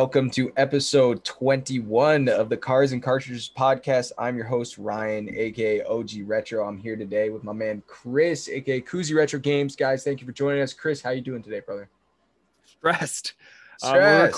Welcome to episode 21 of the Cards and Cartridges podcast. I'm your host, Ryan, aka OG Retro. I'm here today with my man Chris, aka Cousi Retro Games. Guys, thank you for joining us. Chris, how you doing today, brother? Stressed. Um, we're,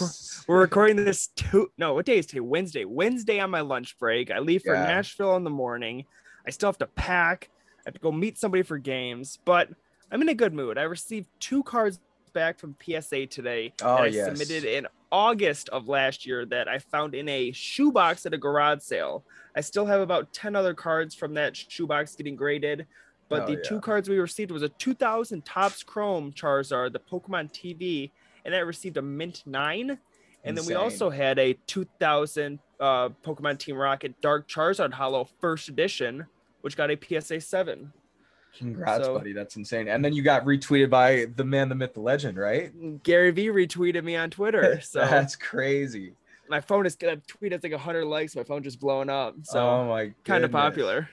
we're, recording this two no, what day is today? Wednesday. Wednesday on my lunch break. I leave for yeah. Nashville in the morning. I still have to pack. I have to go meet somebody for games, but I'm in a good mood. I received two cards back from PSA today oh, I yes. submitted in August of last year that I found in a shoebox at a garage sale. I still have about 10 other cards from that shoebox getting graded. But oh, the yeah. two cards we received was a 2000 Topps Chrome Charizard, the Pokemon TV, and that received a Mint 9. And Insane. then we also had a 2000 uh, Pokemon Team Rocket Dark Charizard Holo First Edition, which got a PSA 7. Congrats, so, buddy. That's insane. And then you got retweeted by the man, the myth, the legend, right? Gary V retweeted me on Twitter. So that's crazy. My phone is gonna tweet has like hundred likes. My phone just blowing up. So oh my kind of popular.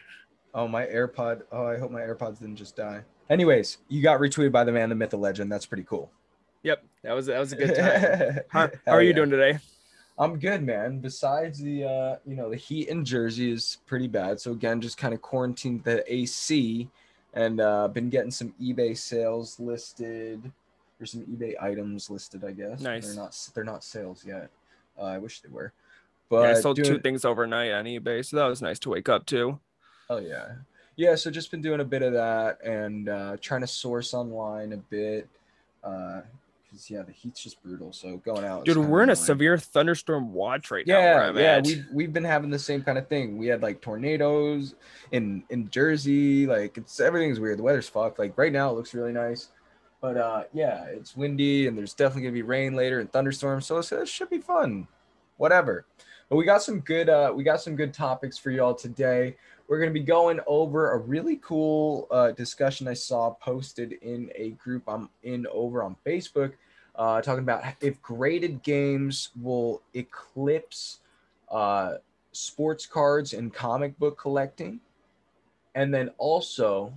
Oh my AirPod. Oh, I hope my AirPods didn't just die. Anyways, you got retweeted by the man, the myth, the legend. That's pretty cool. Yep, that was that was a good time. how, how are you yeah. doing today? I'm good, man. Besides the uh, you know, the heat in Jersey is pretty bad. So again, just kind of quarantined the AC and uh, been getting some eBay sales listed. There's some eBay items listed, I guess. Nice. They're not they're not sales yet. Uh, I wish they were. But yeah, I sold doing... two things overnight on eBay, so that was nice to wake up to. Oh yeah, yeah. So just been doing a bit of that and uh, trying to source online a bit. Uh, because yeah, the heat's just brutal. So going out, dude, we're in a severe thunderstorm watch right yeah, now. Yeah, yeah, we've we've been having the same kind of thing. We had like tornadoes in in Jersey. Like it's everything's weird. The weather's fucked. Like right now, it looks really nice, but uh, yeah, it's windy and there's definitely gonna be rain later and thunderstorms. So it should be fun. Whatever. But we got some good uh, we got some good topics for y'all today. We're going to be going over a really cool uh, discussion I saw posted in a group I'm in over on Facebook, uh, talking about if graded games will eclipse uh, sports cards and comic book collecting, and then also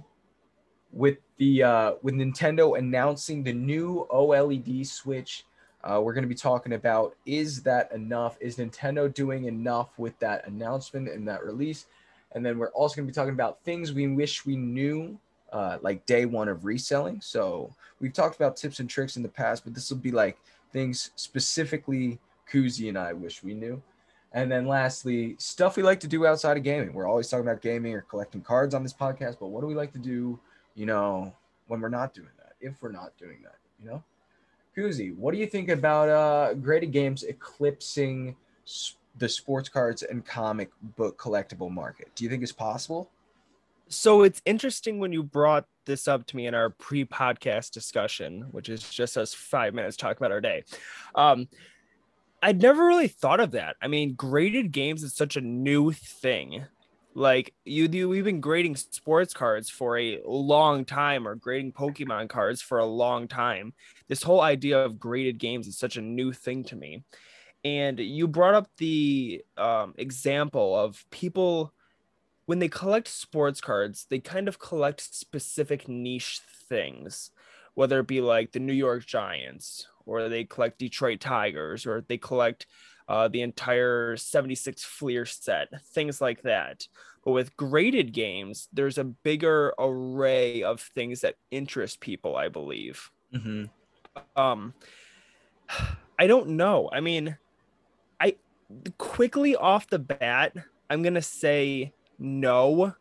with the uh, with Nintendo announcing the new OLED Switch. Uh, we're going to be talking about is that enough? Is Nintendo doing enough with that announcement and that release? And then we're also going to be talking about things we wish we knew, uh, like day one of reselling. So we've talked about tips and tricks in the past, but this will be like things specifically Cousi and I wish we knew. And then lastly, stuff we like to do outside of gaming. We're always talking about gaming or collecting cards on this podcast, but what do we like to do, you know, when we're not doing that, if we're not doing that, you know? Cousi, what do you think about uh, graded games eclipsing the sports cards and comic book collectible market? Do you think it's possible? So it's interesting when you brought this up to me in our pre-podcast discussion, which is just us five minutes talking about our day. Um, I'd never really thought of that. I mean, graded games is such a new thing. Like you do, we've been grading sports cards for a long time, or grading Pokemon cards for a long time. This whole idea of graded games is such a new thing to me and you brought up the um, example of people when they collect sports cards they kind of collect specific niche things whether it be like the new york giants or they collect detroit tigers or they collect uh, the entire 76 fleer set things like that. But with graded games there's a bigger array of things that interest people i believe. Mm-hmm. um i don't know. I mean I quickly off the bat, I'm gonna say no,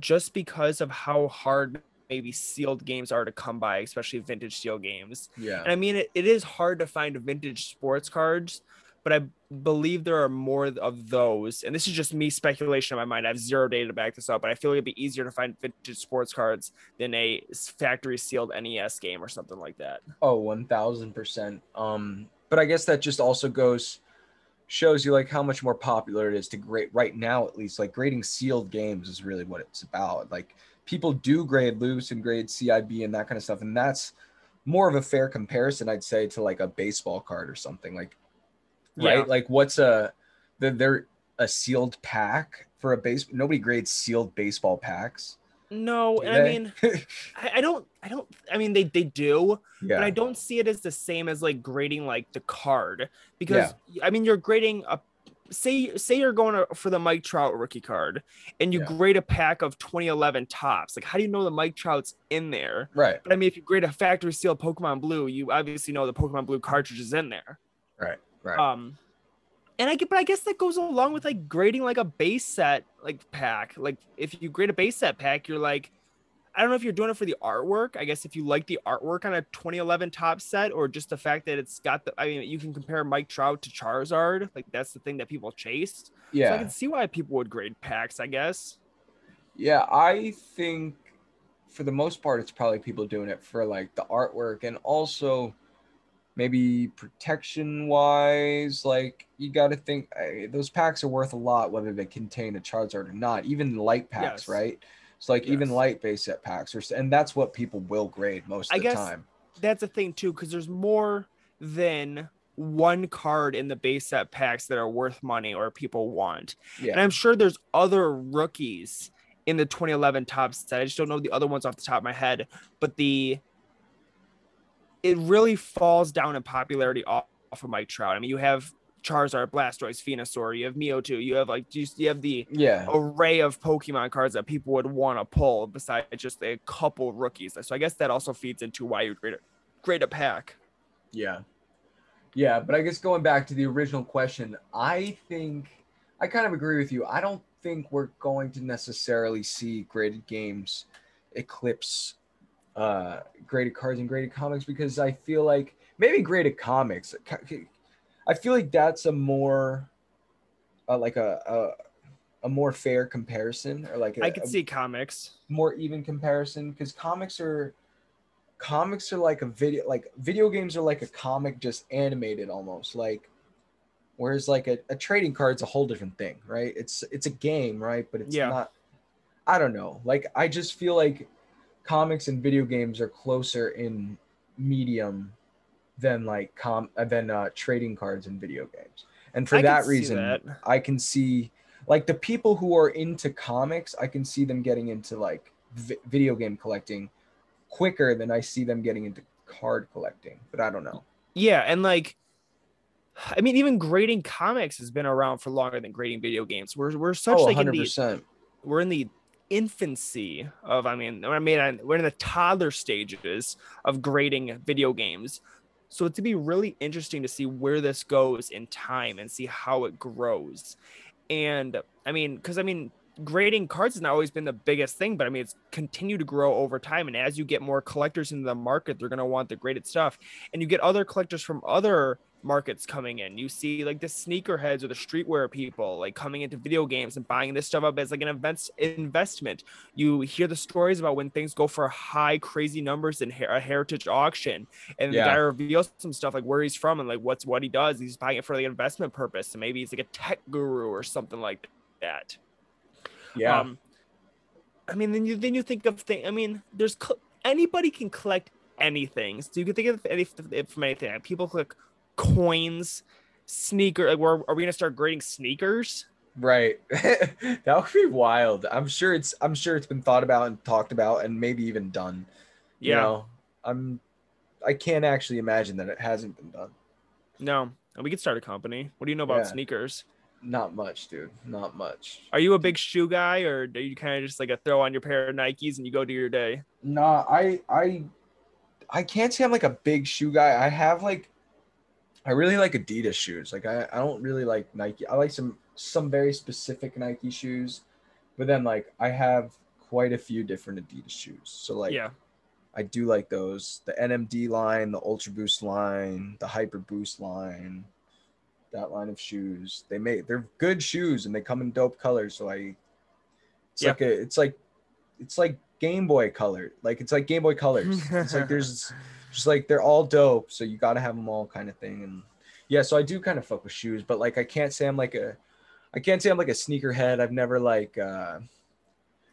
just because of how hard maybe sealed games are to come by, especially vintage seal games. Yeah. And I mean, it, it is hard to find vintage sports cards, but I believe there are more of those. And this is just me speculation in my mind. I have zero data to back this up, but I feel like it'd be easier to find vintage sports cards than a factory sealed NES game or something like that. Oh, 1000%. Um, but I guess that just also goes shows you like how much more popular it is to grade right now at least like grading sealed games is really what it's about. Like people do grade loose and grade cib and that kind of stuff and that's more of a fair comparison i'd say to like a baseball card or something like right? Like what's a they're a sealed pack for a base nobody grades sealed baseball packs No, and I mean, I, I don't, I don't, I mean, they they do, yeah, but I don't see it as the same as like grading like the card because I mean, you're grading a. Say say you're going for the Mike Trout rookie card, and you Yeah. grade a pack of 2011 Topps. Like, how do you know the Mike Trout's in there? right, But I mean, if you grade a factory seal Pokemon Blue, you obviously know the Pokemon Blue cartridge is in there. right, right. Um, and I get, but I guess that goes along with like grading like a base set like pack. Like if you grade a base set pack, you're like, I don't know if you're doing it for the artwork. I guess if you like the artwork on a 2011 Topps set, or just the fact that it's got the. I mean, you can compare Mike Trout to Charizard. Like that's the thing that people chased. So I can see why people would grade packs. I guess. yeah. I think for the most part, it's probably people doing it for like the artwork and also maybe protection wise. Like you got to think eh, those packs are worth a lot, whether they contain a Charizard or not. Even light packs, Yes. right? So like even light base set packs, or and that's what people will grade most of I the guess- time. That's a thing too, because there's more than one card in the base set packs that are worth money or people want. And I'm sure there's other rookies in the 2011 Topps set. I just don't know the other ones off the top of my head. But the it really falls down in popularity off, off of Mike Trout. I mean, you have Charizard, Blastoise, Venusaur, you have Mewtwo, you have like you, you have the yeah, array of Pokemon cards that people would want to pull besides just a couple rookies. So I guess that also feeds into why you grade a, grade a pack. Yeah. Yeah, but I guess going back to the original question, I think I kind of agree with you. I don't think we're going to necessarily see graded games eclipse uh graded cards and graded comics because I feel like maybe graded comics I feel like that's a more uh, like a, a a more fair comparison or like a, I could see comics. more even comparison because comics are comics are like a video like video games are like a comic just animated almost like whereas like a, a trading card's a whole different thing right it's it's a game right but it's Yeah. not i don't know like i just feel like comics and video games are closer in medium than like com uh, than uh, trading cards and video games and for I that reason that. I can see like the people who are into comics, I can see them getting into like vi- video game collecting quicker than I see them getting into card collecting. But I don't know. Yeah, and like I mean, even grading comics has been around for longer than grading video games. We're we're such oh, like in the we're in the infancy of I mean I mean we're in the toddler stages of grading video games. So it's going to be really interesting to see where this goes in time and see how it grows. And I mean, because I mean, grading cards has not always been the biggest thing, but I mean, it's continued to grow over time. And as you get more collectors into the market, they're going to want the graded stuff. And you get other collectors from other markets coming in. You see like the sneakerheads or the streetwear people like coming into video games and buying this stuff up as like an events investment. You hear the stories about when things go for high, crazy numbers in a heritage auction, and Yeah. the guy reveals some stuff like where he's from and like what's what he does. He's buying it for like investment purpose, and maybe he's like a tech guru or something like that. Yeah. Um, I mean, then you then you think of thing. I mean, there's anybody can collect anything. So you can think of any from anything. People collect coins, sneaker. Like, we're, are we gonna start grading sneakers? right. that would be wild. I'm sure it's I'm sure it's been thought about and talked about and maybe even done. You Yeah. know, I'm I can't actually imagine that it hasn't been done. No. And we could start a company. What do you know about Yeah. sneakers? Not much, dude. Not much. Are you a big shoe guy, or do you kind of just like a throw on your pair of Nikes and you go do your day? Nah, I I I can't say I'm like a big shoe guy. I have like I really like Adidas shoes. Like I, I don't really like Nike. I like some some very specific Nike shoes, but then like I have quite a few different Adidas shoes. So like yeah. I do like those. The NMD line, the Ultra Boost line, the Hyper Boost line, that line of shoes. They make they're good shoes and they come in dope colors. So I it's Yeah. like a it's like it's like Game Boy color. Like it's like Game Boy colors. it's like there's just like they're all dope. So you gotta have them all kind of thing. And yeah, so I do kind of fuck with shoes, but like I can't say I'm like a I can't say I'm like a sneakerhead. I've never like uh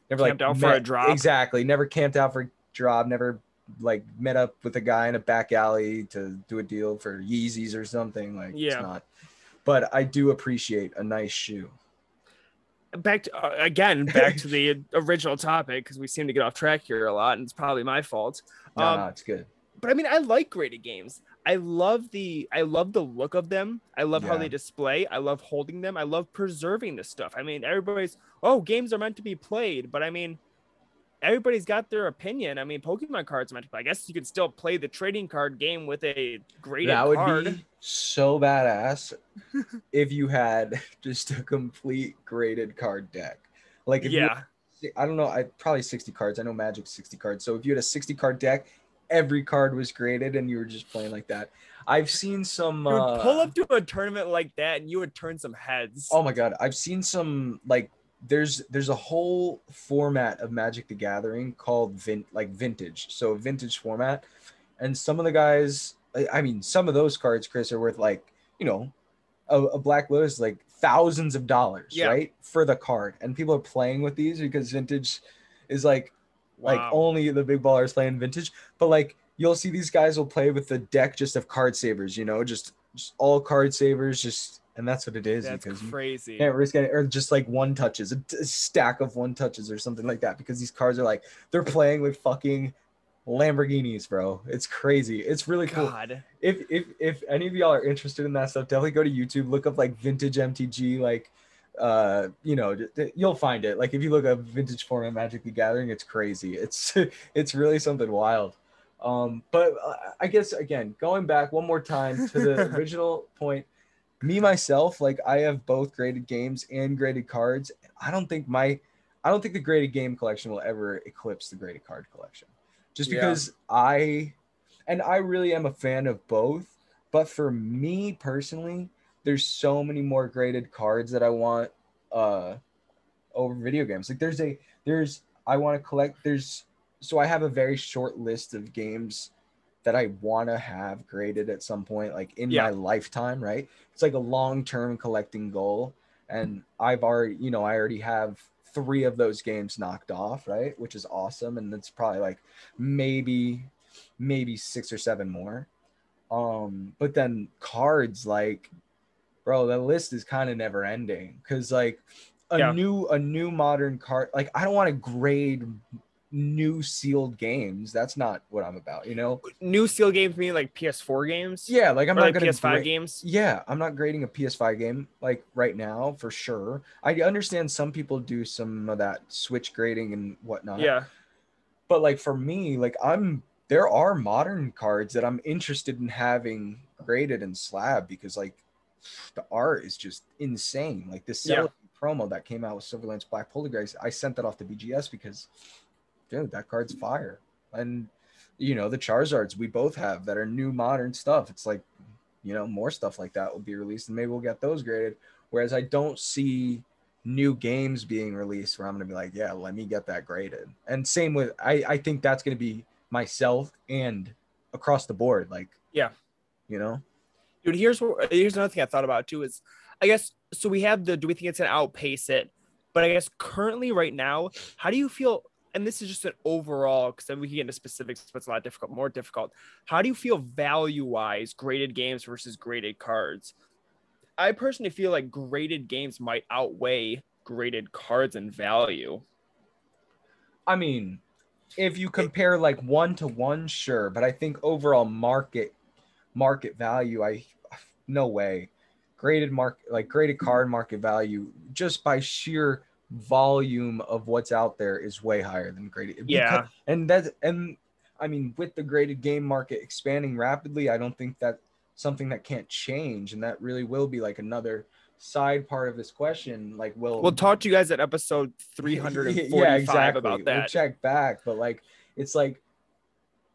never Camped like out for a drop? Exactly. Never camped out for a drop. Never like met up with a guy in a back alley to do a deal for Yeezys or something. Like Yeah. it's not. But I do appreciate a nice shoe. Back to uh, again back to the original topic because we seem to get off track here a lot and it's probably my fault. No, um, no, it's good. but i mean i like graded games. I love the i love the look of them. I love how they display. I love holding them. I love preserving this stuff. I mean everybody's oh games are meant to be played. But i mean everybody's got their opinion i mean pokemon cards are meant to play i guess you could still play the trading card game with a graded That would card be so badass if you had just a complete graded card deck. Like if you yeah I don't know, I probably 60 cards. I know Magic 60 cards. So if you had a 60 card deck, every card was graded and you were just playing like that. I've seen some you would uh, pull up to a tournament like that and you would turn some heads Oh my god, I've seen some like there's there's a whole format of Magic the Gathering called vin like vintage. So vintage format. And some of the guys I- mean some of those cards, Chris, are worth like, you know, a, a Black Lotus like thousands of dollars, Yeah. right? For the card. And people are playing with these because vintage is like like only the big ballers playing vintage but like you'll see these guys will play with the deck just of card savers you know just, just all card savers just and that's what it is that's because crazy risk it or just like one touches a, t- a stack of one touches or something like that because these cards are like they're playing with fucking lamborghinis bro it's crazy it's really cool god if if if any of y'all are interested in that stuff, definitely go to YouTube, look up like vintage MTG, like uh, you know, you'll find it. Like if you look up vintage format Magic the Gathering, it's crazy. It's it's really something wild. Um, but uh, I guess again, going back one more time to the original point, me myself, like I have both graded games and graded cards. I don't think my I don't think the graded game collection will ever eclipse the graded card collection. Just Yeah. because I and I really am a fan of both. But for me personally, there's so many more graded cards that I want uh over video games. Like there's a there's I want to collect there's so I have a very short list of games that I want to have graded at some point like in Yeah. my lifetime, right? It's like a long-term collecting goal and I've already, you know, I already have 3 of those games knocked off, right? Which is awesome and it's probably like maybe maybe 6 or 7 more. Um but then cards like bro, the list is kind of never ending cuz like a Yeah. new a new modern card like I don't want to grade new sealed games. That's not what I'm about, you know? new sealed games mean like ps4 games Yeah, like I'm or not like gonna ps5 grade- games Yeah, I'm not grading a PS5 game like right now for sure. I understand some people do some of that switch grading and whatnot. yeah But like for me, like I'm there are modern cards that I'm interested in having graded and slab because like the art is just insane. Like this Yeah. Promo that came out with Silverlance Black Polar Grace, I sent that off to BGS because dude, that card's fire. And you know, the Charizards we both have that are new modern stuff. It's like, you know, more stuff like that will be released and maybe we'll get those graded. Whereas I don't see new games being released where I'm gonna be like, yeah, let me get that graded. And same with I, I think that's gonna be myself and across the board, like Yeah. you know. dude here's here's another thing i thought about too is i guess so we have the do we think it's gonna outpace it but i guess currently right now how do you feel and this is just an overall because then we can get into specifics but it's a lot difficult more difficult. How do you feel value wise graded games versus graded cards? I personally feel like graded games might outweigh graded cards in value. I mean, if you compare like one to one, sure, but I think overall market market value, I no way. Graded market like graded card market value just by sheer volume of what's out there is way higher than graded. Yeah. Because- and that and I mean with the graded game market expanding rapidly, I don't think that something that can't change and that really will be like another side part of this question like we'll we'll talk to you guys at episode 345 about We'll that check back, but like it's like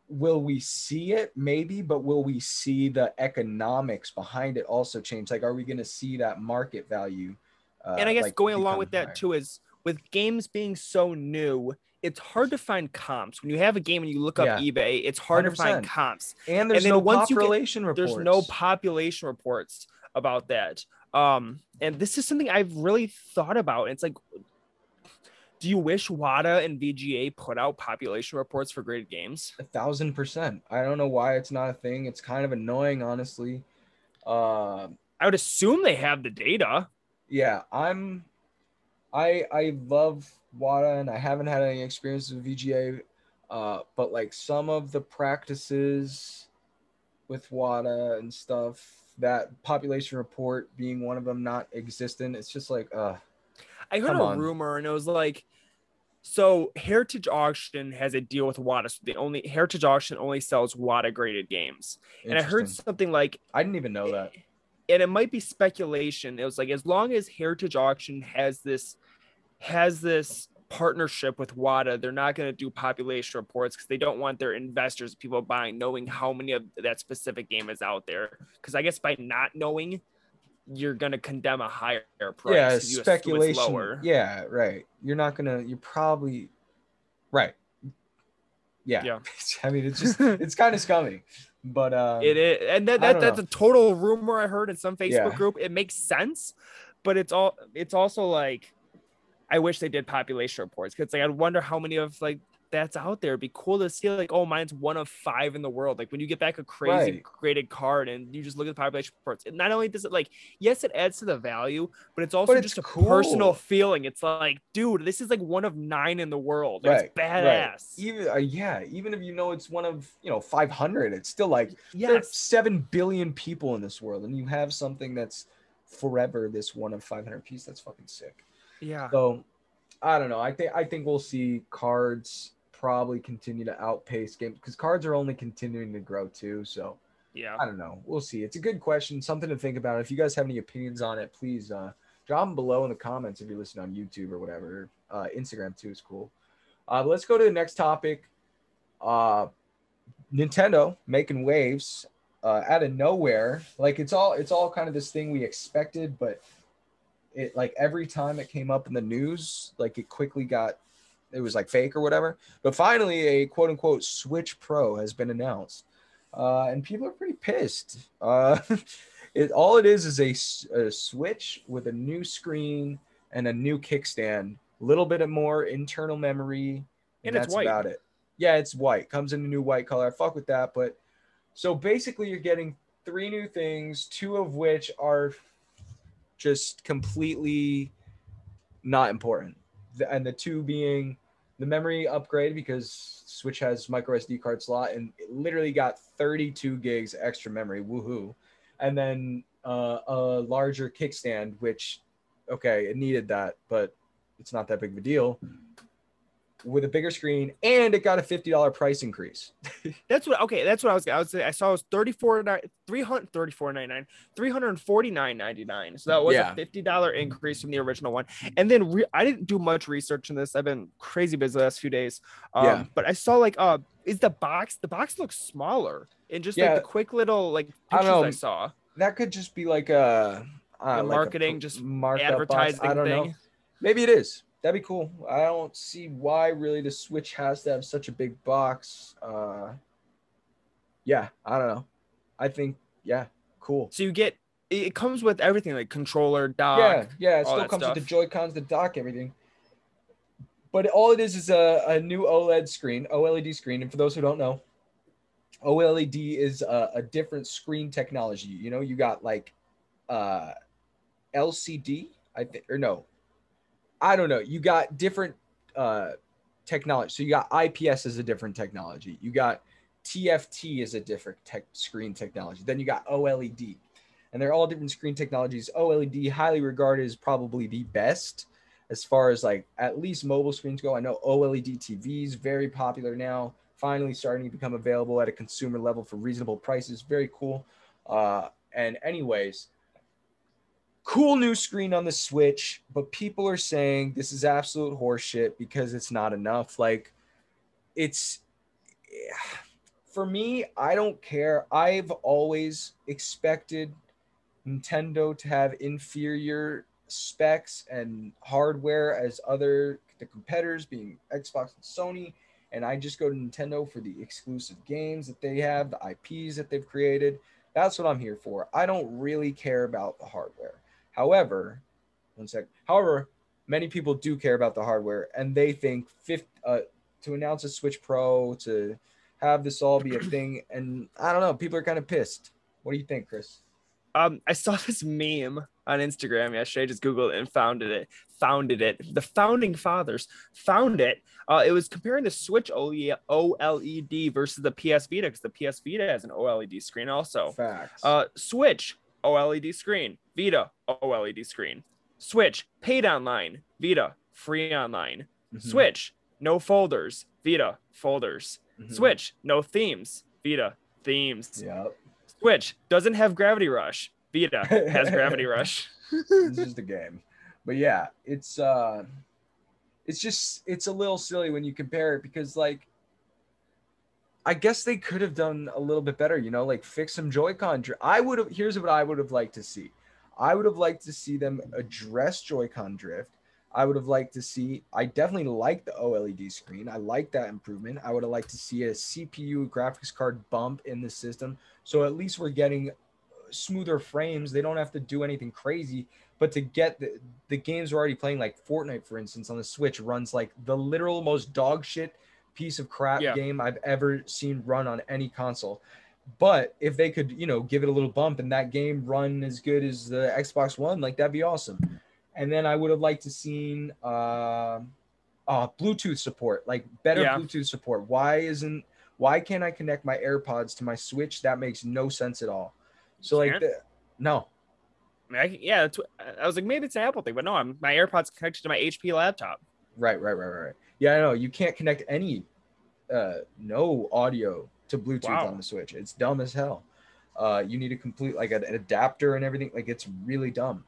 will we see it maybe but will we see the economics behind it also change like are we going to see that market value uh, and I guess like, going along with that higher? too is with games being so new, it's hard to find comps. When you have a game and you look up Yeah. eBay, it's hard to find comps. and there's then no you get- population reports There's no population reports about that. Um, and this is something I've really thought about. It's like, do you wish WATA and VGA put out population reports for graded games? a thousand percent i don't know why it's not a thing it's kind of annoying honestly uh I would assume they have the data. Yeah i'm I I love WATA and I haven't had any experience with VGA, uh, but like some of the practices with WATA and stuff, that population report being one of them not existent, it's just like uh I heard a on. rumor and it was like, so Heritage Auction has a deal with WATA. So the only Heritage Auction only sells WATA graded games. And I heard something like, I didn't even know that. And it might be speculation. It was like as long as Heritage Auction has this has this partnership with WATA, they're not going to do population reports because they don't want their investors, people buying, knowing how many of that specific game is out there. Because I guess by not knowing, you're going to condemn a higher price. yeah 'cause you assume it's speculation yeah right you're not gonna you're probably right yeah, Yeah. i mean it's just it's kind of scummy but um It is, and that, that that's know. a total rumor I heard in some Facebook Yeah. group. It makes sense, but it's all it's also like I wish they did population reports because like I wonder how many of like that's out there. It'd be cool to see like oh mine's one of five in the world. Like when you get back a crazy Right. graded card and you just look at the population reports. It not only does it like yes it adds to the value, but it's also it's just a cool. personal feeling. It's like dude, this is like one of nine in the world. Like, right It's badass. even uh, yeah even if you know it's one of you know 500 it's still like there's 7 billion people in this world and you have something that's forever this one of 500 piece that's fucking sick Yeah. So I don't know. I think I think we'll see cards probably continue to outpace games because cards are only continuing to grow too. So Yeah. I don't know. We'll see. It's a good question, something to think about. If you guys have any opinions on it, please uh, drop them below in the comments if you're listening on YouTube or whatever. Uh, Instagram too is cool. Uh, let's go to the next topic. Uh, Nintendo making waves uh, out of nowhere. Like it's all it's all kind of this thing we expected, but it like every time it came up in the news, like it quickly got it was like fake or whatever. But finally, a quote unquote Switch Pro has been announced, uh, and people are pretty pissed. Uh, it all it is a Switch with a new screen and a new kickstand, a little bit of more internal memory, And it's that's white. about it. Yeah, it's white. Comes in a new white color. I fuck with that, but so basically, you're getting three new things, two of which are just completely not important. And the two being the memory upgrade because Switch has micro SD card slot and it literally got 32 gigs extra memory. Woohoo. And then uh, a larger kickstand, which, okay, it needed that, but it's not that big of a deal. With a bigger screen, and it got a $50 price increase. That's what okay, that's what I was I was I saw it was 34 300 34.99 349.99. So that was Yeah. a $50 increase from the original one. And then re- I didn't do much research on this. I've been crazy busy the last few days. Um Yeah. but I saw like uh is the box the box looks smaller and just Yeah. like the quick little like I pictures don't I, saw. that could just be like a, uh, like marketing, pr- just marketing. Advertising I thing. know. Maybe it is. That'd be cool. I don't see why really the Switch has to have such a big box. Uh, yeah, I don't know. I think yeah, cool. So you get it comes with everything like controller, dock. yeah, yeah. It still comes with the. Joy Cons, the dock, everything. But all it is is a, a new OLED screen, OLED screen. And for those who don't know, OLED is a, a different screen technology. You know, you got like uh, LCD, I think, or no, I don't know. You got different uh, technology. So you got IPS as a different technology. You got TFT as a different tech screen technology. Then you got OLED, and they're all different screen technologies. OLED, highly regarded as probably the best as far as like at least mobile screens go. I know OLED TVs very popular now. Finally starting to become available at a consumer level for reasonable prices. Very cool. Uh, and anyways, cool new screen on the Switch, but people are saying this is absolute horseshit because it's not enough. Like, it's for me, I don't care. I've always expected Nintendo to have inferior specs and hardware as other the competitors being Xbox and Sony and I just go to Nintendo for the exclusive games that they have, the IPs that they've created. That's what I'm here for. I don't really care about the hardware. However, one sec. However, many people do care about the hardware, and they think fifth uh, to announce a Switch Pro to have this all be a thing, and I don't know. People are kind of pissed. What do you think, Chris? Um, I saw this meme on Instagram yesterday. I just Googled it and founded it. Founded it. The founding fathers found it. Uh, it was comparing the Switch OLED versus the PS Vita because the PS Vita has an OLED screen also. Facts. Uh, Switch OLED screen, Vita OLED screen, Switch paid online, Vita free online, Mhm. Switch no folders, Vita folders, Mhm. Switch no themes, Vita themes. Yep. Switch doesn't have Gravity Rush, Vita has Gravity Rush. it's just a game. But yeah, it's uh it's just it's a little silly when you compare it because like I guess they could have done a little bit better, you know, like fix some Joy-Con. I would have here's what I would have liked to see. I would have liked to see them address Joy-Con drift. I would have liked to see I definitely like the OLED screen. I like that improvement. I would have liked to see a CPU graphics card bump in the system. So at least we're getting uh, smoother frames. They don't have to do anything crazy. But to get the, the games we're already playing, like Fortnite, for instance, on the Switch, runs like the literal most dog shit piece of crap Yeah. game I've ever seen run on any console. But if they could, you know, give it a little bump and that game run as good as the Xbox One, like that'd be awesome. And then I would have liked to seen uh, uh, Bluetooth support, like better Yeah. Bluetooth support. Why isn't why can't I connect my AirPods to my Switch? That makes no sense at all. So like, the, no, I mean, I, yeah, I was like, maybe it's an Apple thing, but no, I'm my AirPods connected to my HP laptop. Right, right, right, right, right. Yeah, I know. You can't connect any uh no audio to Bluetooth Wow. on the Switch. It's dumb as hell. Uh you need a complete like an, adapter and everything. Like it's really dumb.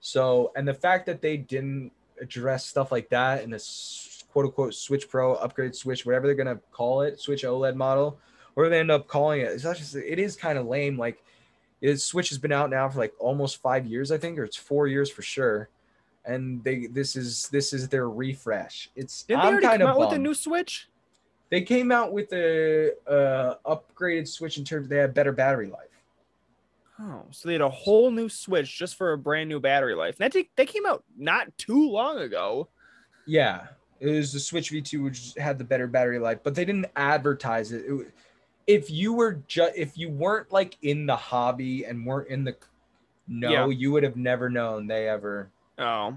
So, and the fact that they didn't address stuff like that in this quote unquote Switch Pro upgrade Switch, whatever they're gonna call it, Switch OLED model, or they end up calling it, it's not just it is kind of lame. Like it, Switch has been out now for like almost five years, I think, or it's four years for sure. And they this is this is their refresh. It's Didn't they I'm already kind come of out with a new Switch? They came out with a uh, upgraded Switch in terms they had better battery life. Oh, so they had a whole new Switch just for a brand new battery life. That they, they came out not too long ago. Yeah, it was the Switch V2 which had the better battery life, but they didn't advertise it. It if you were just if you weren't like in the hobby and weren't in the no, Yeah. you would have never known they ever. Oh,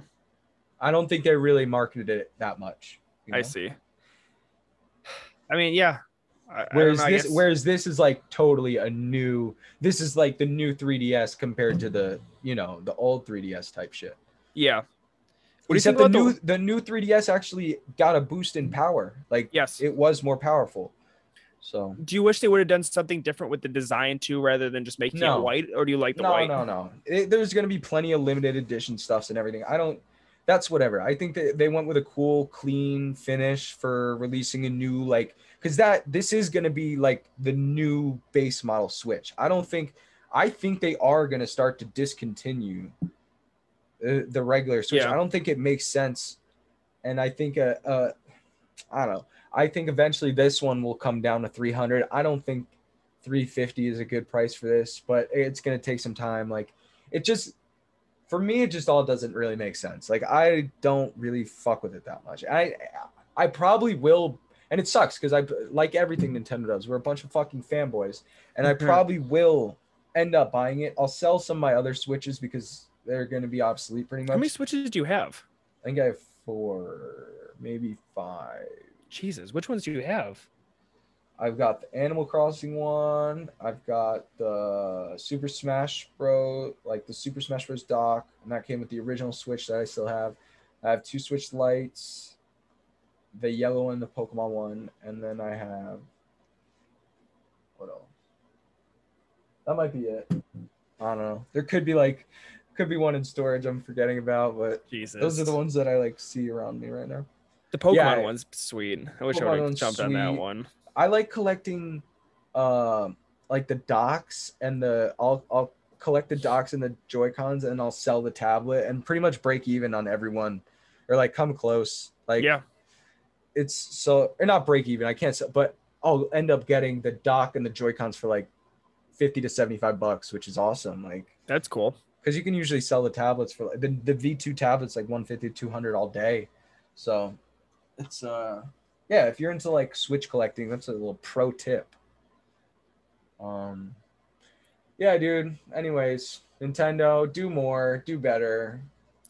I don't think they really marketed it that much. you I see. I mean, yeah. I, Whereas know, I this, guess- whereas this is like totally a new. This is like the new 3DS compared to the you know the old 3DS type shit. yeah. What do you Except think the new the- the new 3DS actually got a boost in power. Like Yes. it was more powerful. So do you wish they would have done something different with the design too, rather than just making No. it white, or do you like the no, white? no, no. It- there's gonna be plenty of limited edition stuffs and everything. I don't. That's whatever. I think that they went with a cool, clean finish for releasing a new like because that this is gonna be like the new base model Switch. I don't think. I think they are gonna start to discontinue uh, the regular Switch. Yeah. I don't think it makes sense, and I think uh, uh, I don't know. I think eventually this one will come down to 300. I don't think 350 is a good price for this, but it's going to take some time. Like it just for me it just all doesn't really make sense. Like I don't really fuck with it that much. I I probably will and it sucks cuz I like everything Nintendo does. We're a bunch of fucking fanboys and I Mhm. probably will end up buying it. I'll sell some of my other Switches because they're going to be obsolete pretty much. How many Switches do you have? I think I have 4, maybe 5. Jesus, which ones do you have? I've got the Animal Crossing one. I've got the Super Smash Bros. Like the Super Smash Bros. dock, and that came with the original Switch that I still have. I have two Switch lights, the yellow one, the Pokemon one, and then I have what else? That might be it. I don't know. There could be like, could be one in storage I'm forgetting about, but Jesus, those are the ones that I like see around me right now. The Pokemon Yeah, one's sweet. I wish I would have jumped on that one. I like collecting um like the docks and the I'll I'll collect the docks and the Joy Cons and I'll sell the tablet and pretty much break even on everyone or like come close. Like yeah, it's so or not break even, I can't sell but I'll end up getting the dock and the Joy Cons for like 50 to 75 bucks, which is awesome. Like that's cool. because you can usually sell the tablets for like the, the V2 tablets like 150 200 all day. So it's uh yeah, if you're into like Switch collecting, that's a little pro tip. Um yeah, dude. Anyways, Nintendo, do more, do better.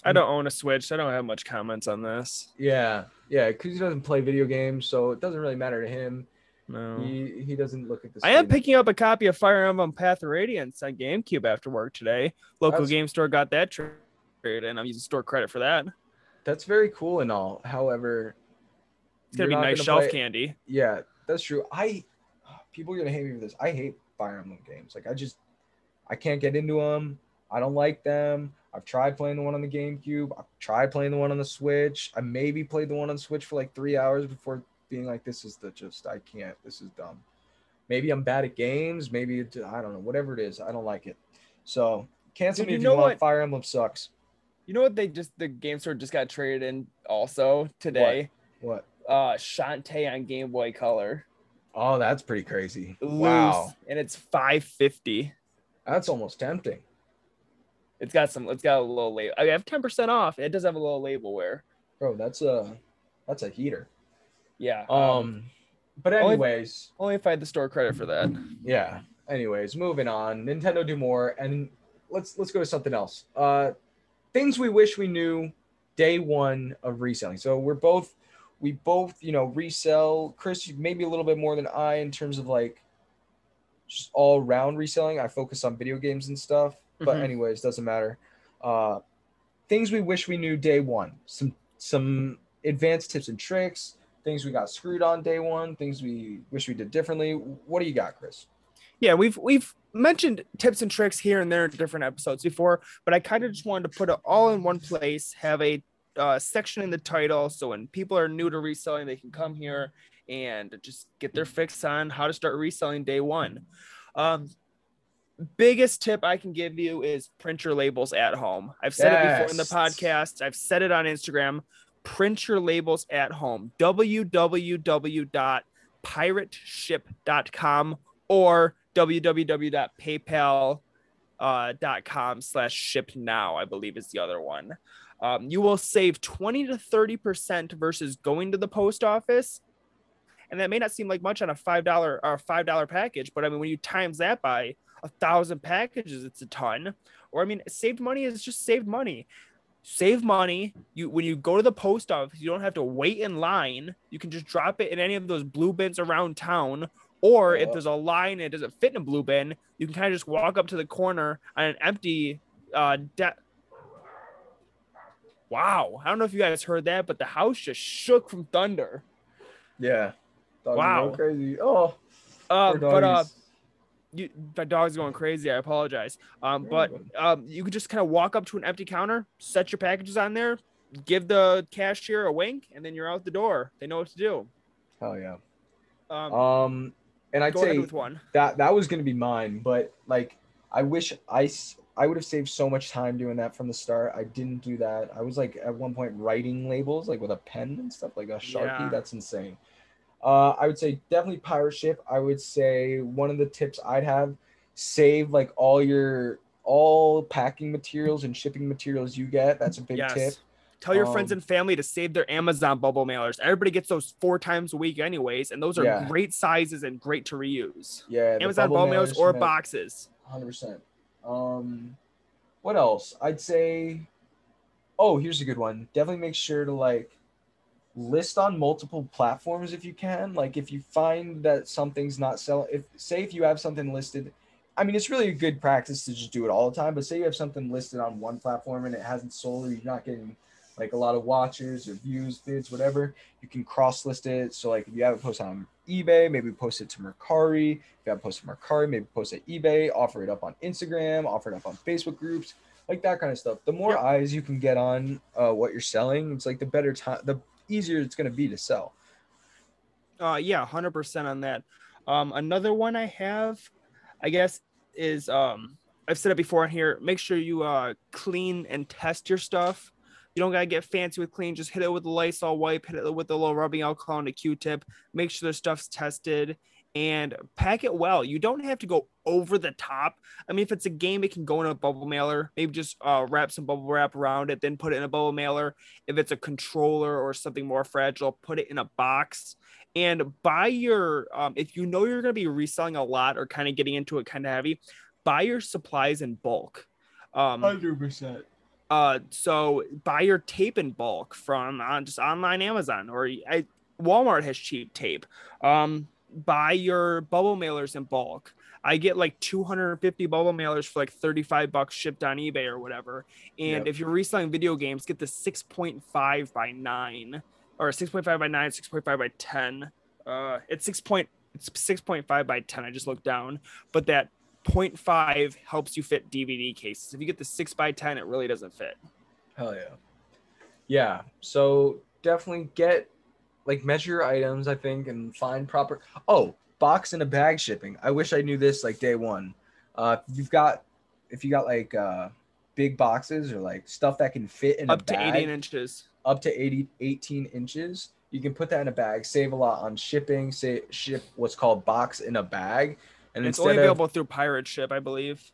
I don't own a Switch. So I don't have much comments on this. Yeah, yeah, because he doesn't play video games, so it doesn't really matter to him. No. He he doesn't look at this. I am picking up a copy of Fire Emblem Path of Radiance on GameCube after work today. Local That's- game store got that trade, and I'm using store credit for that. That's very cool and all. However, It's gonna be nice shelf play- candy. Yeah, that's true. I people are gonna hate me for this. I hate Fire Emblem games. Like I just I can't get into them. I don't like them. I've tried playing the one on the GameCube. I've tried playing the one on the Switch. I maybe played the one on the Switch for like three hours before being like, this is the just I can't. This is dumb. Maybe I'm bad at games. Maybe it, I don't know. Whatever it is, I don't like it. So cancel Dude, me you if know you want. what? Fire Emblem sucks. You know what? They just the game store just got traded in also today. What? Uh, Shantae on Game Boy Color. Oh, that's pretty crazy. Loose, Wow, and it's five fifty. that's almost tempting. It's got some. It's got a little label. I have ten percent off. It does have a little label wear. Bro, that's a that's a heater. Yeah. Um, but only- anyways, only if I had the store credit for that. yeah. Anyways, moving on. Nintendo do more, and let's let's go to something else. Uh, things we wish we knew day one of reselling. So we're both we both you know resell. Chris, maybe a little bit more than I in terms of like just all round reselling. I focus on video games and stuff. But Mhm. anyways, doesn't matter. Uh, things we wish we knew day one. Some some advanced tips and tricks. Things we got screwed on day one. Things we wish we did differently. What do you got, Chris? Yeah, we've we've mentioned tips and tricks here and there in different episodes before, but I kind of just wanted to put it all in one place, have a uh, section in the title, so when people are new to reselling, they can come here and just get their fix on how to start reselling day one. Um, biggest tip I can give you is print your labels at home. I've said it before in the podcast. I've said it on Instagram. Print your labels at home. www.pirateship.com or www.paypal.com slash ship now, I believe is the other one. Um, you will save 20 to 30% versus going to the post office. And that may not seem like much on a $5 or $5 package, but I mean, when you times that by a thousand packages, it's a ton. Or I mean, saved money is just saved money. Save money. You when you go to the post office, you don't have to wait in line. You can just drop it in any of those blue bins around town. Or if there's a line and it doesn't fit in a blue bin, you can kind of just walk up to the corner on an empty uh de- Wow. I don't know if you guys heard that, but the house just shook from thunder. Yeah. Dogs Wow. Crazy. Oh. Poor but uh, you, my dog's going crazy. I apologize. Um, but um, you could just kind of walk up to an empty counter, set your packages on there, give the cashier a wink, and then you're out the door. They know what to do. Hell yeah. Um, Um, and I'd say with one. that that was gonna be mine, but like I wish I I would have saved so much time doing that from the start. I didn't do that. I was like at one point writing labels like with a pen and stuff like a sharpie. Yeah. That's insane. Uh, I would say definitely pirate ship. I would say one of the tips I'd have save like all your all packing materials and shipping materials you get. That's a big Yes. tip. Tell your friends Um, and family to save their Amazon bubble mailers. Everybody gets those four times a week, anyways, and those are Yeah. great sizes and great to reuse. Yeah, Amazon bubble bubble mailers mailers or boxes. Hundred percent. Um, what else? I'd say. Oh, here's a good one. Definitely make sure to like list on multiple platforms if you can. Like if you find that something's not selling, if say if you have something listed, I mean it's really a good practice to just do it all the time. But say you have something listed on one platform and it hasn't sold, or you're not getting like a lot of watchers or views, bids, whatever, you can cross list it. So like if you have it posted on eBay, maybe post it to Mercari. If you have it posted to Mercari, maybe post it eBay, offer it up on Instagram, offer it up on Facebook groups, like that kind of stuff. The more Yep. eyes you can get on uh, what you're selling, it's like the better time, the easier it's going to be to sell. Uh, yeah, hundred percent on that. Um, another one I have, I guess, is um, I've said it before on here. Make sure you uh clean and test your stuff. You don't gotta get fancy with clean. Just hit it with a Lysol wipe, hit it with a little rubbing alcohol and a Q-tip. Make sure the stuff's tested and pack it well. You don't have to go over the top. I mean, if it's a game, it can go in a bubble mailer. Maybe just uh, wrap some bubble wrap around it, then put it in a bubble mailer. If it's a controller or something more fragile, put it in a box and buy your um, if you know you're going to be reselling a lot or kind of getting into it kind of heavy buy your supplies in bulk Um, Hundred percent. Uh, so buy your tape in bulk from uh, just online Amazon or I, Walmart has cheap tape. Um, buy your bubble mailers in bulk. I get like 250 bubble mailers for like 35 bucks shipped on eBay or whatever. And Yep. if you're reselling video games, get the 6.5 by 9 or 6.5 by 9, 6.5 by 10. Uh, it's 6 point, it's 6.5 by 10. I just looked down, but that 0.5 helps you fit DVD cases. If you get the 6 by 10, it really doesn't fit. Hell yeah. Yeah. So definitely get like measure your items, I think, and find proper oh, box and a bag shipping. I wish I knew this like day one. Uh if you've got if you got like uh big boxes or like stuff that can fit in Up a to bag, 18 inches. up to 80 18 inches you can put that in a bag save a lot on shipping say ship what's called box in a bag and It's only of available through pirate ship, I believe.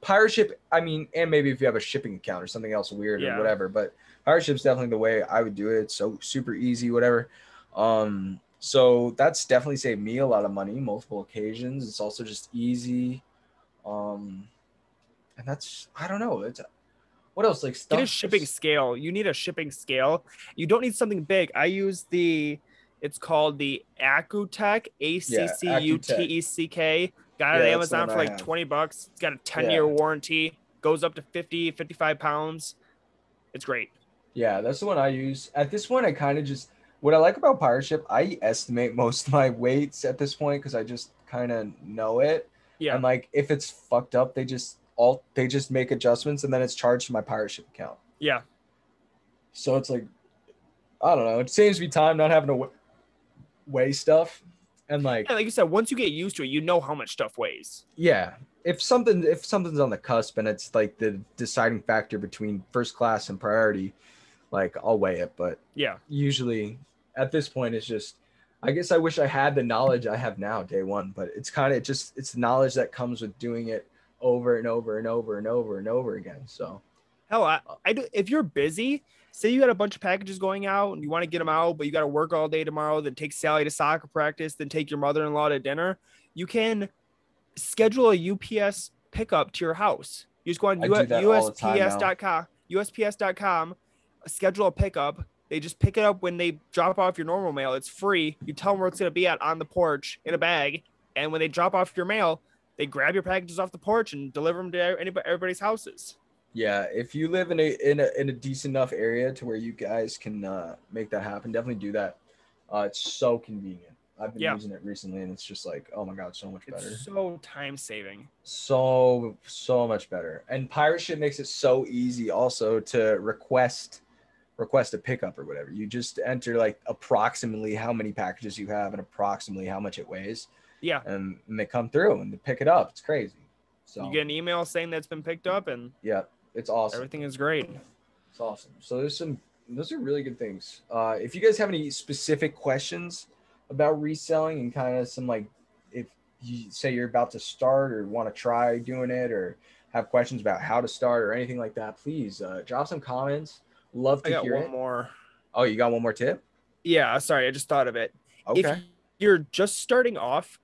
pirate ship i mean and maybe if you have a shipping account or something else weird Yeah. or whatever but pirate ship's definitely the way i would do it it's so super easy whatever um so that's definitely saved me a lot of money multiple occasions it's also just easy um and that's i don't know it's what else like stuff Get a shipping scale. You need a shipping scale. You don't need something big. I use the it's called the AccuTeck, A C C U T E C K. Got it Yeah, on Amazon for like have. 20 bucks. It's got a 10 year warranty. Goes up to 50, 55 pounds. It's great. Yeah, that's the one I use. At this point, I kind of just what I like about pirate ship. I estimate most of my weights at this point because I just kind of know it. Yeah. And like if it's fucked up, they just all they just make adjustments and then it's charged to my pirate ship account. Yeah. So it's like I don't know. It saves me time not having to weigh stuff. And like Yeah, like you said, once you get used to it, you know how much stuff weighs. yeah, if something if something's on the cusp and it's like the deciding factor between first class and priority, like I'll weigh it. But Yeah. usually at this point it's just i guess i wish i had the knowledge i have now day one but it's kind of just it's knowledge that comes with doing it over and over and over and over and over again so Hell, I, I do, if you're busy, say you got a bunch of packages going out and you want to get them out, but you got to work all day tomorrow, then take Sally to soccer practice, then take your mother in law to dinner, you can schedule a UPS pickup to your house. You just go on U- do that all the time. USPS.com, USPS.com, schedule a pickup. They just pick it up when they drop off your normal mail. It's free. You tell them where it's going to be at on the porch in a bag. And when they drop off your mail, they grab your packages off the porch and deliver them to anybody, everybody's houses. Yeah if you live in a in a, in a decent enough area to where you guys can uh, make that happen definitely do that. Uh, it's so convenient. I've been Yeah. using it recently and it's just like oh my god so much better. It's so time saving. so so much better. And pirate ship makes it so easy also to request request a pickup or whatever. You just enter like approximately how many packages you have and approximately how much it weighs. Yeah. and, and they come through and they pick it up. It's crazy. So You get an email saying that's been picked up and yeah it's awesome. Everything is great. it's awesome. So there's some those are really good things. Uh if you guys have any specific questions about reselling and kind of some like if you say you're about to start or want to try doing it or have questions about how to start or anything like that please uh drop some comments. Love to I got hear one it. more. oh you got one more tip? Yeah, sorry, I just thought of it. okay. If you're just starting off,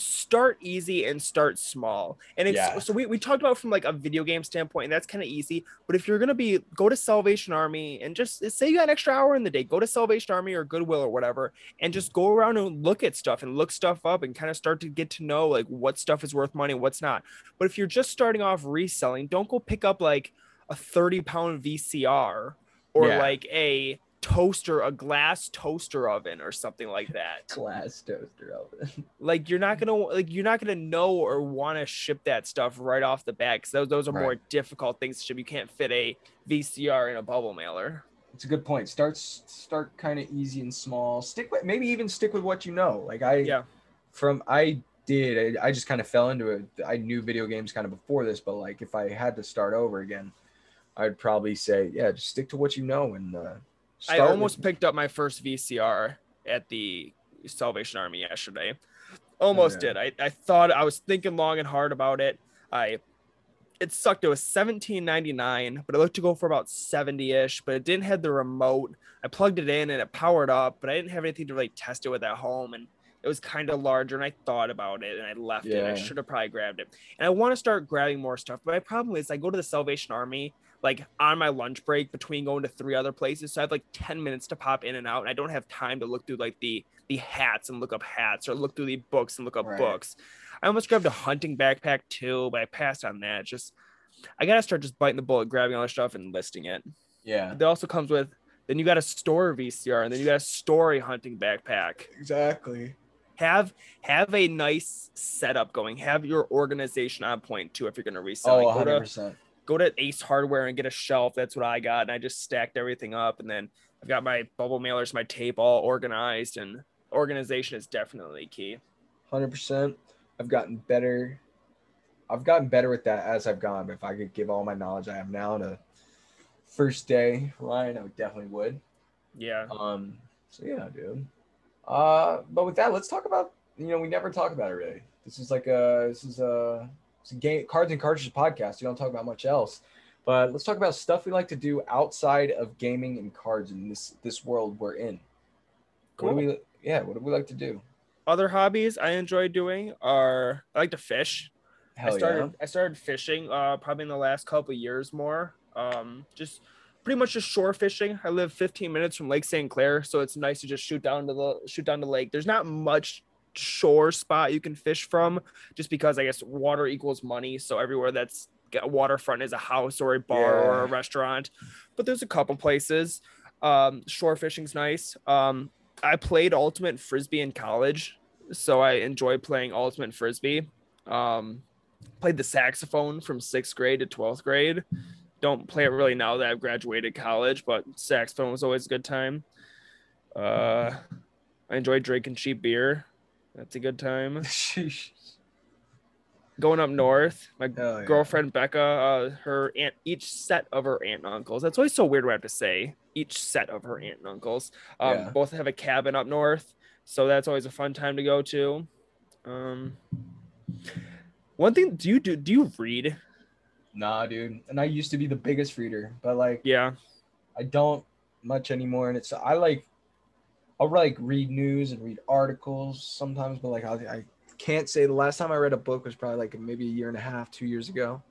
start easy and start small. And it's Yeah. so we, we talked about from like a video game standpoint, and that's kind of easy. But if you're gonna be go to Salvation Army and just say you got an extra hour in the day, go to Salvation Army or Goodwill or whatever, and just go around and look at stuff and look stuff up and kind of start to get to know like what stuff is worth money, what's not. But if you're just starting off reselling, don't go pick up like a 30 pound VCR or Yeah. like a toaster, a glass toaster oven or something like that. glass toaster oven Like you're not gonna like you're not gonna know or want to ship that stuff right off the bat because those, those are more difficult things to ship. You can't fit a VCR in a bubble mailer. it's a good point start start kind of easy and small stick with maybe even stick with what you know like i Yeah. from i did I, I just kind of fell into it i knew video games kind of before this but like if i had to start over again i'd probably say yeah just stick to what you know and uh I almost with- picked up my first VCR at the Salvation Army yesterday. Almost yeah. did. I, I thought I was thinking long and hard about it. I it sucked. It was seventeen ninety nine, but it looked to go for about seventy ish. But it didn't have the remote. I plugged it in and it powered up, but I didn't have anything to really test it with at home. And it was kind of larger and I thought about it and I left it. I should have probably grabbed it. And I want to start grabbing more stuff. But my problem is I go to the Salvation Army like on my lunch break between going to three other places. So I have like 10 minutes to pop in and out. And I don't have time to look through like the the hats and look up hats or look through the books and look up Right. books. I almost grabbed a hunting backpack too, but I passed on that. Just I gotta start just biting the bullet, grabbing all the stuff and listing it. Yeah. It also comes with then you got a store VCR and then you got a story hunting backpack. Exactly. Have have a nice setup going. Have your organization on point too if you're gonna resell. Oh, Like, 100%. to, go to Ace Hardware and get a shelf. That's what I got, and I just stacked everything up. And then I've got my bubble mailers, my tape all organized, and organization is definitely key. 100%. I've gotten better. I've gotten better with that as I've gone. But if I could give all my knowledge I have now to first day Ryan, I definitely would. Yeah. Um, so yeah, dude. Uh, but with that, let's talk about. You know, we never talk about it really. This is like a this is a game cards and cartridges podcast. You don't talk about much else, but let's talk about stuff we like to do outside of gaming and cards in this this world we're in. What do we? Yeah, what do we like to do? Other hobbies I enjoy doing are I like to fish. Hell I started I started fishing uh probably in the last couple of years more. Um just pretty much just shore fishing. I live 15 minutes from Lake St. Clair, so it's nice to just shoot down to the shoot down the lake. There's not much shore spot you can fish from just because I guess water equals money. So everywhere that's waterfront is a house or a bar or a restaurant. But there's a couple places. Um shore fishing's nice. Um I played ultimate frisbee in college, so I enjoy playing ultimate frisbee. Um played the saxophone from sixth grade to 12th grade. Don't play it really now that I've graduated college, but saxophone was always a good time. Uh, I enjoyed drinking cheap beer. That's a good time. Going up north, my yeah. girlfriend Becca, uh, her aunt, each set of her aunt and uncles. That's always so weird when I have to say each set of her aunt and uncles. Um, Yeah. both have a cabin up north, so that's always a fun time to go to. Um, one thing, do you do? Do you read? Nah, dude. And I used to be the biggest reader, but like Yeah, I don't much anymore. And it's I like I'll like read news and read articles sometimes, but like I, I can't say the last time I read a book was probably like maybe a year and a half, two years ago.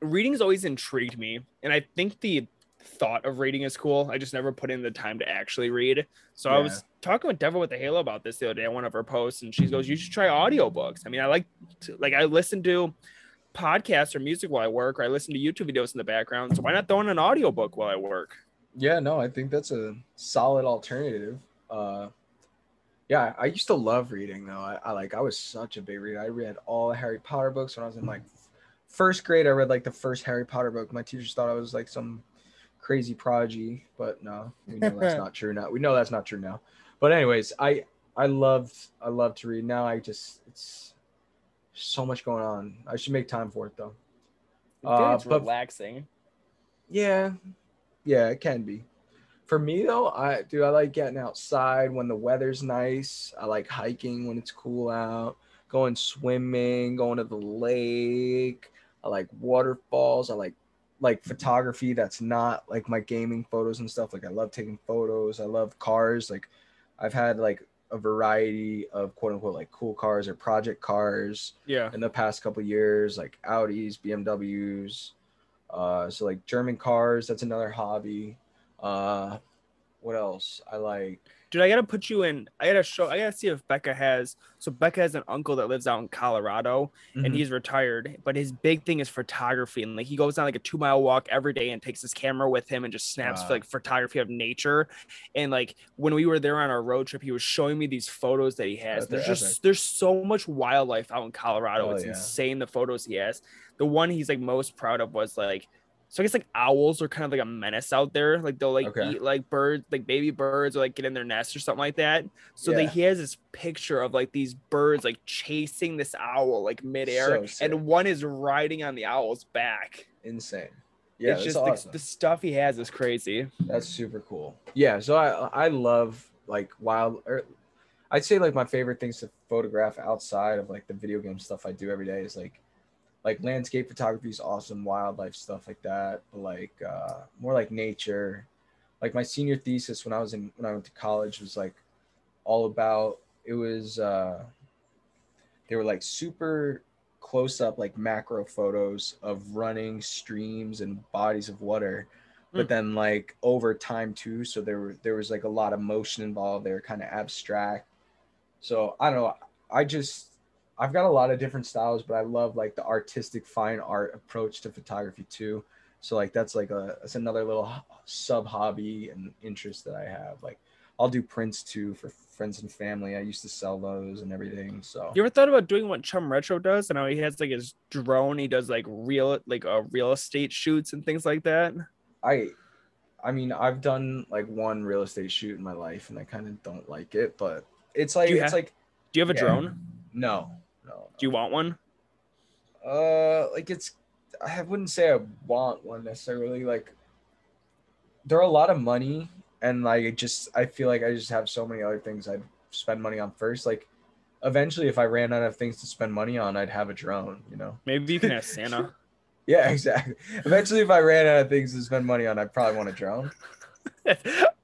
reading's always intrigued me, and I think the thought of reading is cool. I just never put in the time to actually read. So I was talking with Devil with the Halo about this the other day on one of her posts, and she goes, "You should try audiobooks." I mean, I like to, like I listen to podcasts or music while I work, or I listen to YouTube videos in the background. So why not throw in an audiobook while I work? Yeah, no, I think that's a solid alternative. Uh yeah, I used to love reading though. I, I like I was such a big reader. I read all the Harry Potter books when I was in like first grade. I read like the first Harry Potter book. My teachers thought I was like some crazy prodigy, but no, we know that's not true now. We know that's not true now. But anyways, I I loved I love to read. Now I just it's so much going on. I should make time for it though. Uh, it's but- relaxing. Yeah, yeah, it can be. For me though, I do I like getting outside when the weather's nice. I like hiking when it's cool out, going swimming, going to the lake. I like waterfalls. I like like photography that's not like my gaming photos and stuff. Like I love taking photos. I love cars. Like I've had like a variety of quote unquote like cool cars or project cars Yeah. in the past couple years, like Audis, BMWs. Uh, so like German cars, that's another hobby. Uh, what else? I like. Dude, I gotta put you in. I gotta show. I gotta see if Becca has. So Becca has an uncle that lives out in Colorado, Mm-hmm. and he's retired. But his big thing is photography, and like he goes on like a two mile walk every day and takes his camera with him and just snaps Wow. like photography of nature. And like when we were there on our road trip, he was showing me these photos that he has. Oh, they're there's epic. just there's so much wildlife out in Colorado. Oh, it's yeah. insane the photos he has. The one he's like most proud of was like. So I guess like owls are kind of like a menace out there. Like they'll like Okay. eat like birds, like baby birds, or like get in their nest or something like that. So Yeah. that he has this picture of like these birds like chasing this owl like midair, So and one is riding on the owl's back. Insane. Yeah, it's just awesome. the, the stuff he has is crazy. That's super cool. Yeah, so I I love like wild. Or I'd say like my favorite things to photograph outside of like the video game stuff I do every day is like like landscape photography is awesome, wildlife stuff like that, but like uh, more like nature. Like my senior thesis when I was in when I went to college was like all about it was uh they were like super close up like macro photos of running streams and bodies of water but Hmm. then like over time too so there were there was like a lot of motion involved they were kind of abstract so i don't know i just i've got a lot of different styles but i love like the artistic fine art approach to photography too so like that's like a that's another little sub hobby and interest that i have like i'll do prints too for friends and family i used to sell those and everything so You ever thought about doing what Chum Retro does? I know he has like his drone. He does like real like uh, real estate shoots and things like that. I I mean I've done like one real estate shoot in my life and I kind of don't like it, but it's like it's like Do you have a Yeah. drone? no, no. Do you want one? Uh like it's I wouldn't say I want one necessarily like they're a lot of money and like it just I feel like I just have so many other things I'd spend money on first like eventually if I ran out of things to spend money on I'd have a drone, you know. Maybe you can ask Santa. Yeah, exactly. Eventually if I ran out of things to spend money on I'd probably want a drone.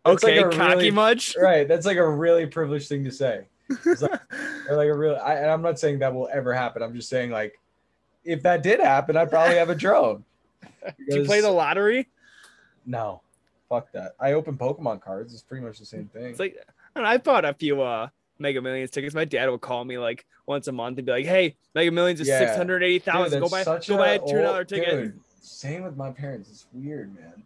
okay, a cocky really- much. Right, that's like a really privileged thing to say. Or like a real I, and i'm not saying that will ever happen i'm just saying like if that did happen i'd probably have a drone Do you play the lottery? no fuck that i open pokemon cards it's pretty much the same thing It's like I, I bought a few uh Mega Millions tickets. My dad would call me like once a month and be like, "Hey, Mega Millions is Yeah. six hundred eighty thousand. Go buy go buy a two dollar ticket." dude, same with my parents it's weird man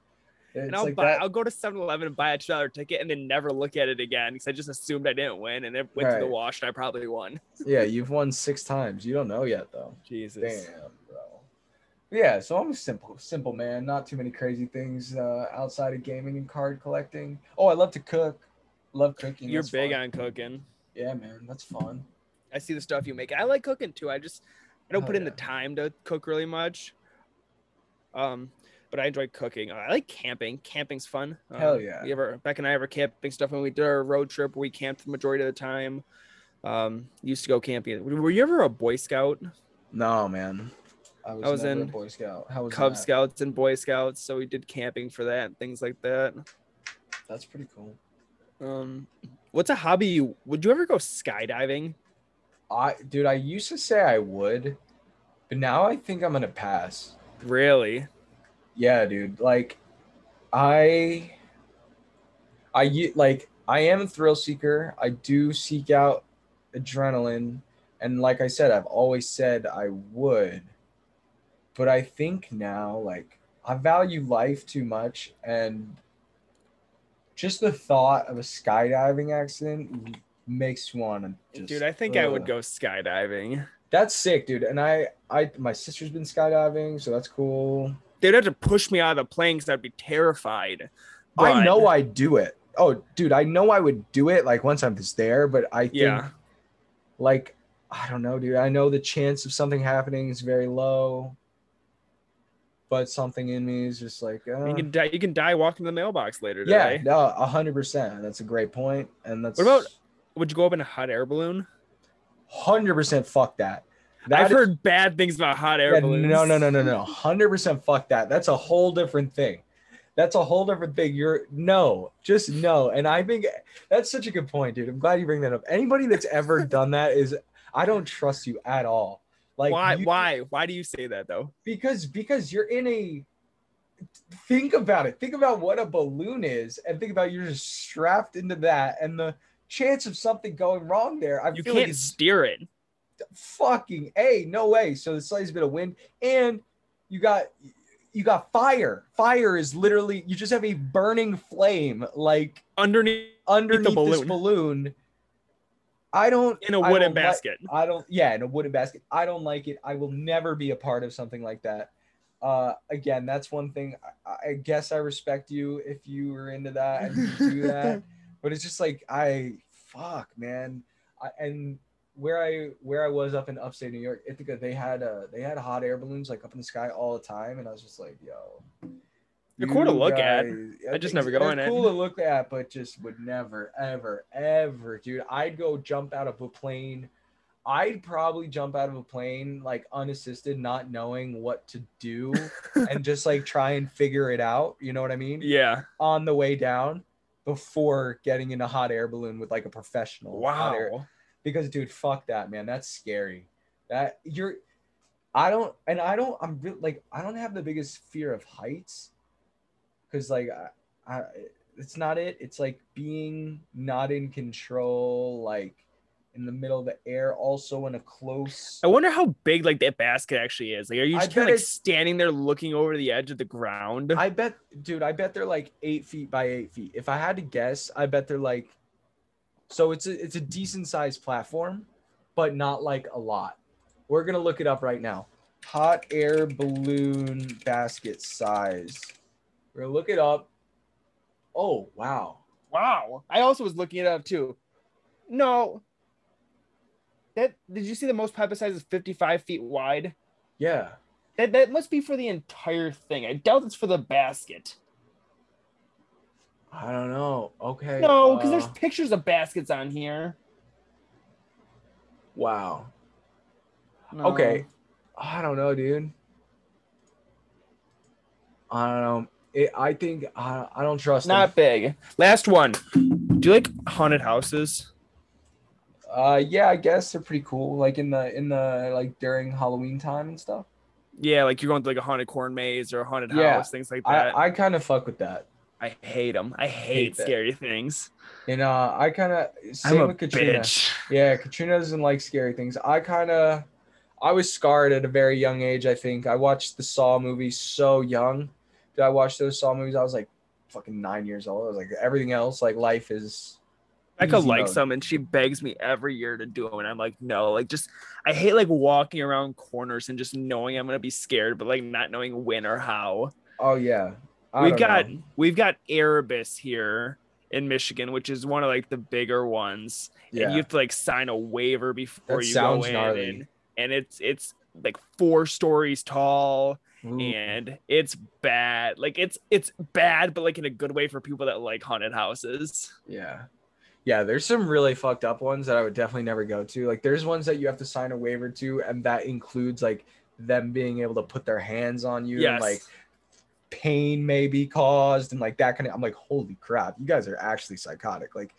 And I'll like buy. that I'll go to 7-Eleven and buy a two dollar ticket, and then never look at it again because I just assumed I didn't win, and it went to the wash, and I probably won. yeah you've won six times you don't know yet though Jesus. damn bro yeah so i'm a simple simple man not too many crazy things uh outside of gaming and card collecting oh i love to cook love cooking You're that's big fun. on cooking. Yeah, man, that's fun. I see the stuff you make. I like cooking too. I just I don't Hell put in the time to cook really much. Um, but I enjoy cooking. I like camping. Camping's fun. Hell Um, yeah. We ever Beck and I ever camping stuff when we did our road trip. We camped the majority of the time. Um, used to go camping. Were you ever a Boy Scout? No, man. I was, I was in Boy Scout. How was Cub that? Scouts and Boy Scouts, so we did camping for that and things like that. That's pretty cool. Um, what's a hobby you would you ever go skydiving? I, dude, I used to say I would, but now I think I'm gonna pass. Really? Yeah, dude. Like, I, I like I am a thrill seeker. I do seek out adrenaline, and like I said, I've always said I would, but I think now, like, I value life too much, and just the thought of a skydiving accident makes one. just. Dude, I think I would go skydiving. That's sick, dude. And I, I, my sister's been skydiving, so that's cool. They'd have to push me out of the plane because I'd be terrified. I know I'd do it. Oh, dude, I know I would do it like once I'm just there, but I think Yeah. like I don't know, dude. I know the chance of something happening is very low. But something in me is just like uh, You can die. You can die walking to the mailbox later yeah, no, a hundred percent. That's a great point, and that's What about- Would you go up in a hot air balloon? hundred percent? Fuck that. I've That is- heard bad things about hot air yeah, balloons. no, no, no, no, no, hundred percent. Fuck that. That's a whole different thing. That's a whole different thing. You're no, just no. And I think that's such a good point, dude. I'm glad you bring that up. Anybody that's ever done that is, I don't trust you at all. Like why? you- Why? Why do you say that though? because because you're in a think about it think about what a balloon is and think about you're just strapped into that and the chance of something going wrong there i You feel can't like steer it. Fucking a no way so the slightest bit of wind and you got you got fire fire is literally you just have a burning flame like underneath underneath this balloon. balloon i don't in a wooden don't like- basket. I don't. Yeah, in a wooden basket. I don't like it. I will never be a part of something like that. Uh, again, that's one thing. I, I guess I respect you if you were into that and you do that. but it's just like I fuck, man. I, and where I where I was up in upstate New York, Ithaca, they had uh they had hot air balloons like up in the sky all the time, and I was just like, yo. They're cool to look at. guys- I just never go in it. Cool to look at, but just would never, ever, ever, dude. I'd go jump out of a plane. I'd probably jump out of a plane like unassisted, not knowing what to do, and just like try and figure it out. You know what I mean? Yeah. On the way down, before getting in a hot air balloon with like a professional. Wow. Because dude, fuck that, man. That's scary. That you're I don't and I don't I'm really like I don't have the biggest fear of heights cuz like I, I it's not it. It's like being not in control like in the middle of the air also in a close I wonder how big like that basket actually is. Like, are you just kind of like standing there looking over the edge of the ground? I bet, dude, I bet they're like eight feet by eight feet. If I had to guess, I bet they're like, so it's a it's a decent sized platform, but not like a lot. We're gonna look it up right now. Hot air balloon basket size. We're gonna look it up. Oh wow, wow. I also was looking it up too. No. That did you see the most pipe size is 55 feet wide? yeah. That that must be for the entire thing. I doubt it's for the basket. I don't know. Okay. No, because there's uh, pictures of baskets on here. wow. No. Okay. I don't know, dude. I don't know. It, I think I, I don't trust them. Not big. Last one. Do you like haunted houses? Uh, yeah, I guess they're pretty cool. Like in the in the like during Halloween time and stuff. Yeah, like you're going to like a haunted corn maze or a haunted Yeah, house, things like that. I I kind of fuck with that. I hate them. I hate, that. scary things. And uh, I kind of same with Katrina. bitch. Yeah, Katrina doesn't like scary things. I kind of, I was scarred at a very young age. I think I watched the Saw movies so young. Did I watch those Saw movies? I was like fucking nine years old. I was like everything else, like life is. Easy likes mode. them and she begs me every year to do them. And I'm like, no, like just I hate like walking around corners and just knowing I'm gonna be scared, but like not knowing when or how. Oh yeah, I we've got know. we've got Erebus here in Michigan, which is one of like the bigger ones. yeah. And you have to like sign a waiver before That you go in. gnarly. And, and it's it's like four stories tall Ooh. and it's bad. Like it's it's bad, but like in a good way for people that like haunted houses. Yeah. Yeah, there's some really fucked up ones that I would definitely never go to. Like there's ones that you have to sign a waiver to and that includes like them being able to put their hands on you Yes. and like pain may be caused and like that kind of I'm like holy crap, you guys are actually psychotic. Like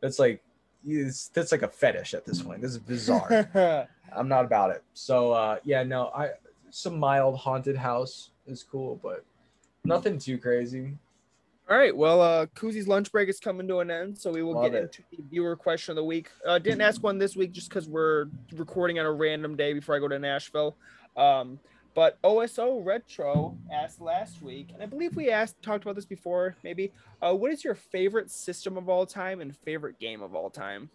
that's like it's, that's like a fetish at this point. This is bizarre. I'm not about it. So uh yeah, no, I some mild haunted house is cool, but nothing too crazy. All right. Well, uh, Cousi's lunch break is coming to an end, so we will Love get it. into the viewer question of the week. Uh, didn't ask one this week just because we're recording on a random day before I go to Nashville. Um, but OSO Retro asked last week, and I believe we asked talked about this before. Maybe, uh, what is your favorite system of all time and favorite game of all time?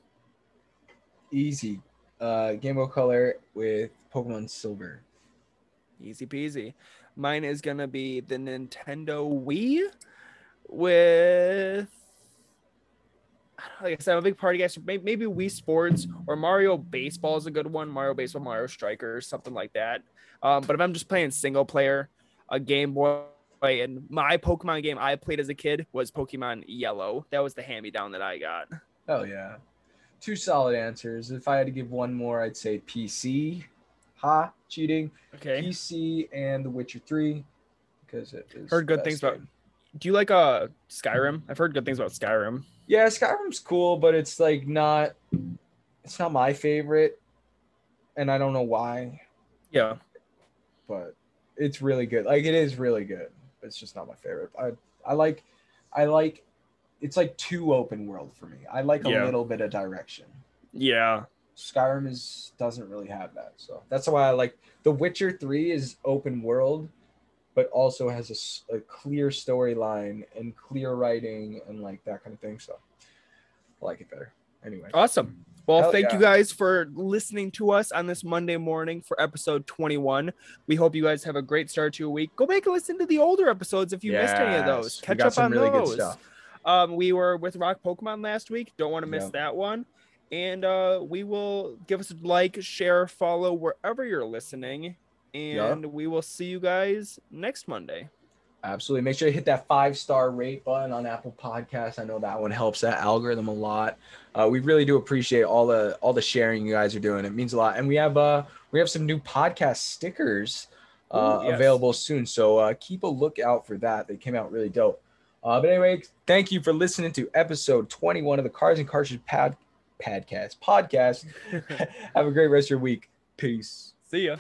Easy. Uh Game Boy Color with Pokemon Silver. Easy peasy. Mine is gonna be the Nintendo Wii with. Like I said, I'm a big party guy. So may- maybe Wii Sports or Mario Baseball is a good one. Mario Baseball, Mario Strikers, something like that. Um, but if I'm just playing single player, a Game Boy, and my Pokemon game I played as a kid was Pokemon Yellow. That was the hand me down that I got. Oh yeah. Two solid answers. If I had to give one more, I'd say PC. Ha, cheating. Okay. PC and The Witcher 3 because it is Heard good things best about. Do you like uh Skyrim? I've heard good things about Skyrim. Yeah, Skyrim's cool, but it's like not it's not my favorite and I don't know why, Yeah. but it's really good. Like it is really good. It's just not my favorite. I I like I like it's like too open world for me. I like a Yeah. little bit of direction. Yeah. Skyrim is doesn't really have that. So that's why I like The Witcher 3 is open world, but also has a clear storyline and clear writing and like that kind of thing. So I like it better. Anyway. Awesome. Well, Hell thank you guys for listening to us on this Monday morning for episode 21. We hope you guys have a great start to your week. Go back and listen to the older episodes if you missed any of those. Yes, Catch up on really those. Um, we were with Rock Pokemon last week. Don't want to miss that one. And uh, we will give us a like, share, follow wherever you're listening. And we will see you guys next Monday. Absolutely. Make sure you hit that five star rate button on Apple Podcasts. I know that one helps that algorithm a lot. Uh, we really do appreciate all the all the sharing you guys are doing. It means a lot. And we have uh we have some new podcast stickers uh, Ooh, yes. available soon. So uh, keep a lookout for that. They came out really dope. Uh, but anyway, thank you for listening to episode 21 of the Cars and Cartridge Pad podcast podcast. Have a great rest of your week. Peace. See ya.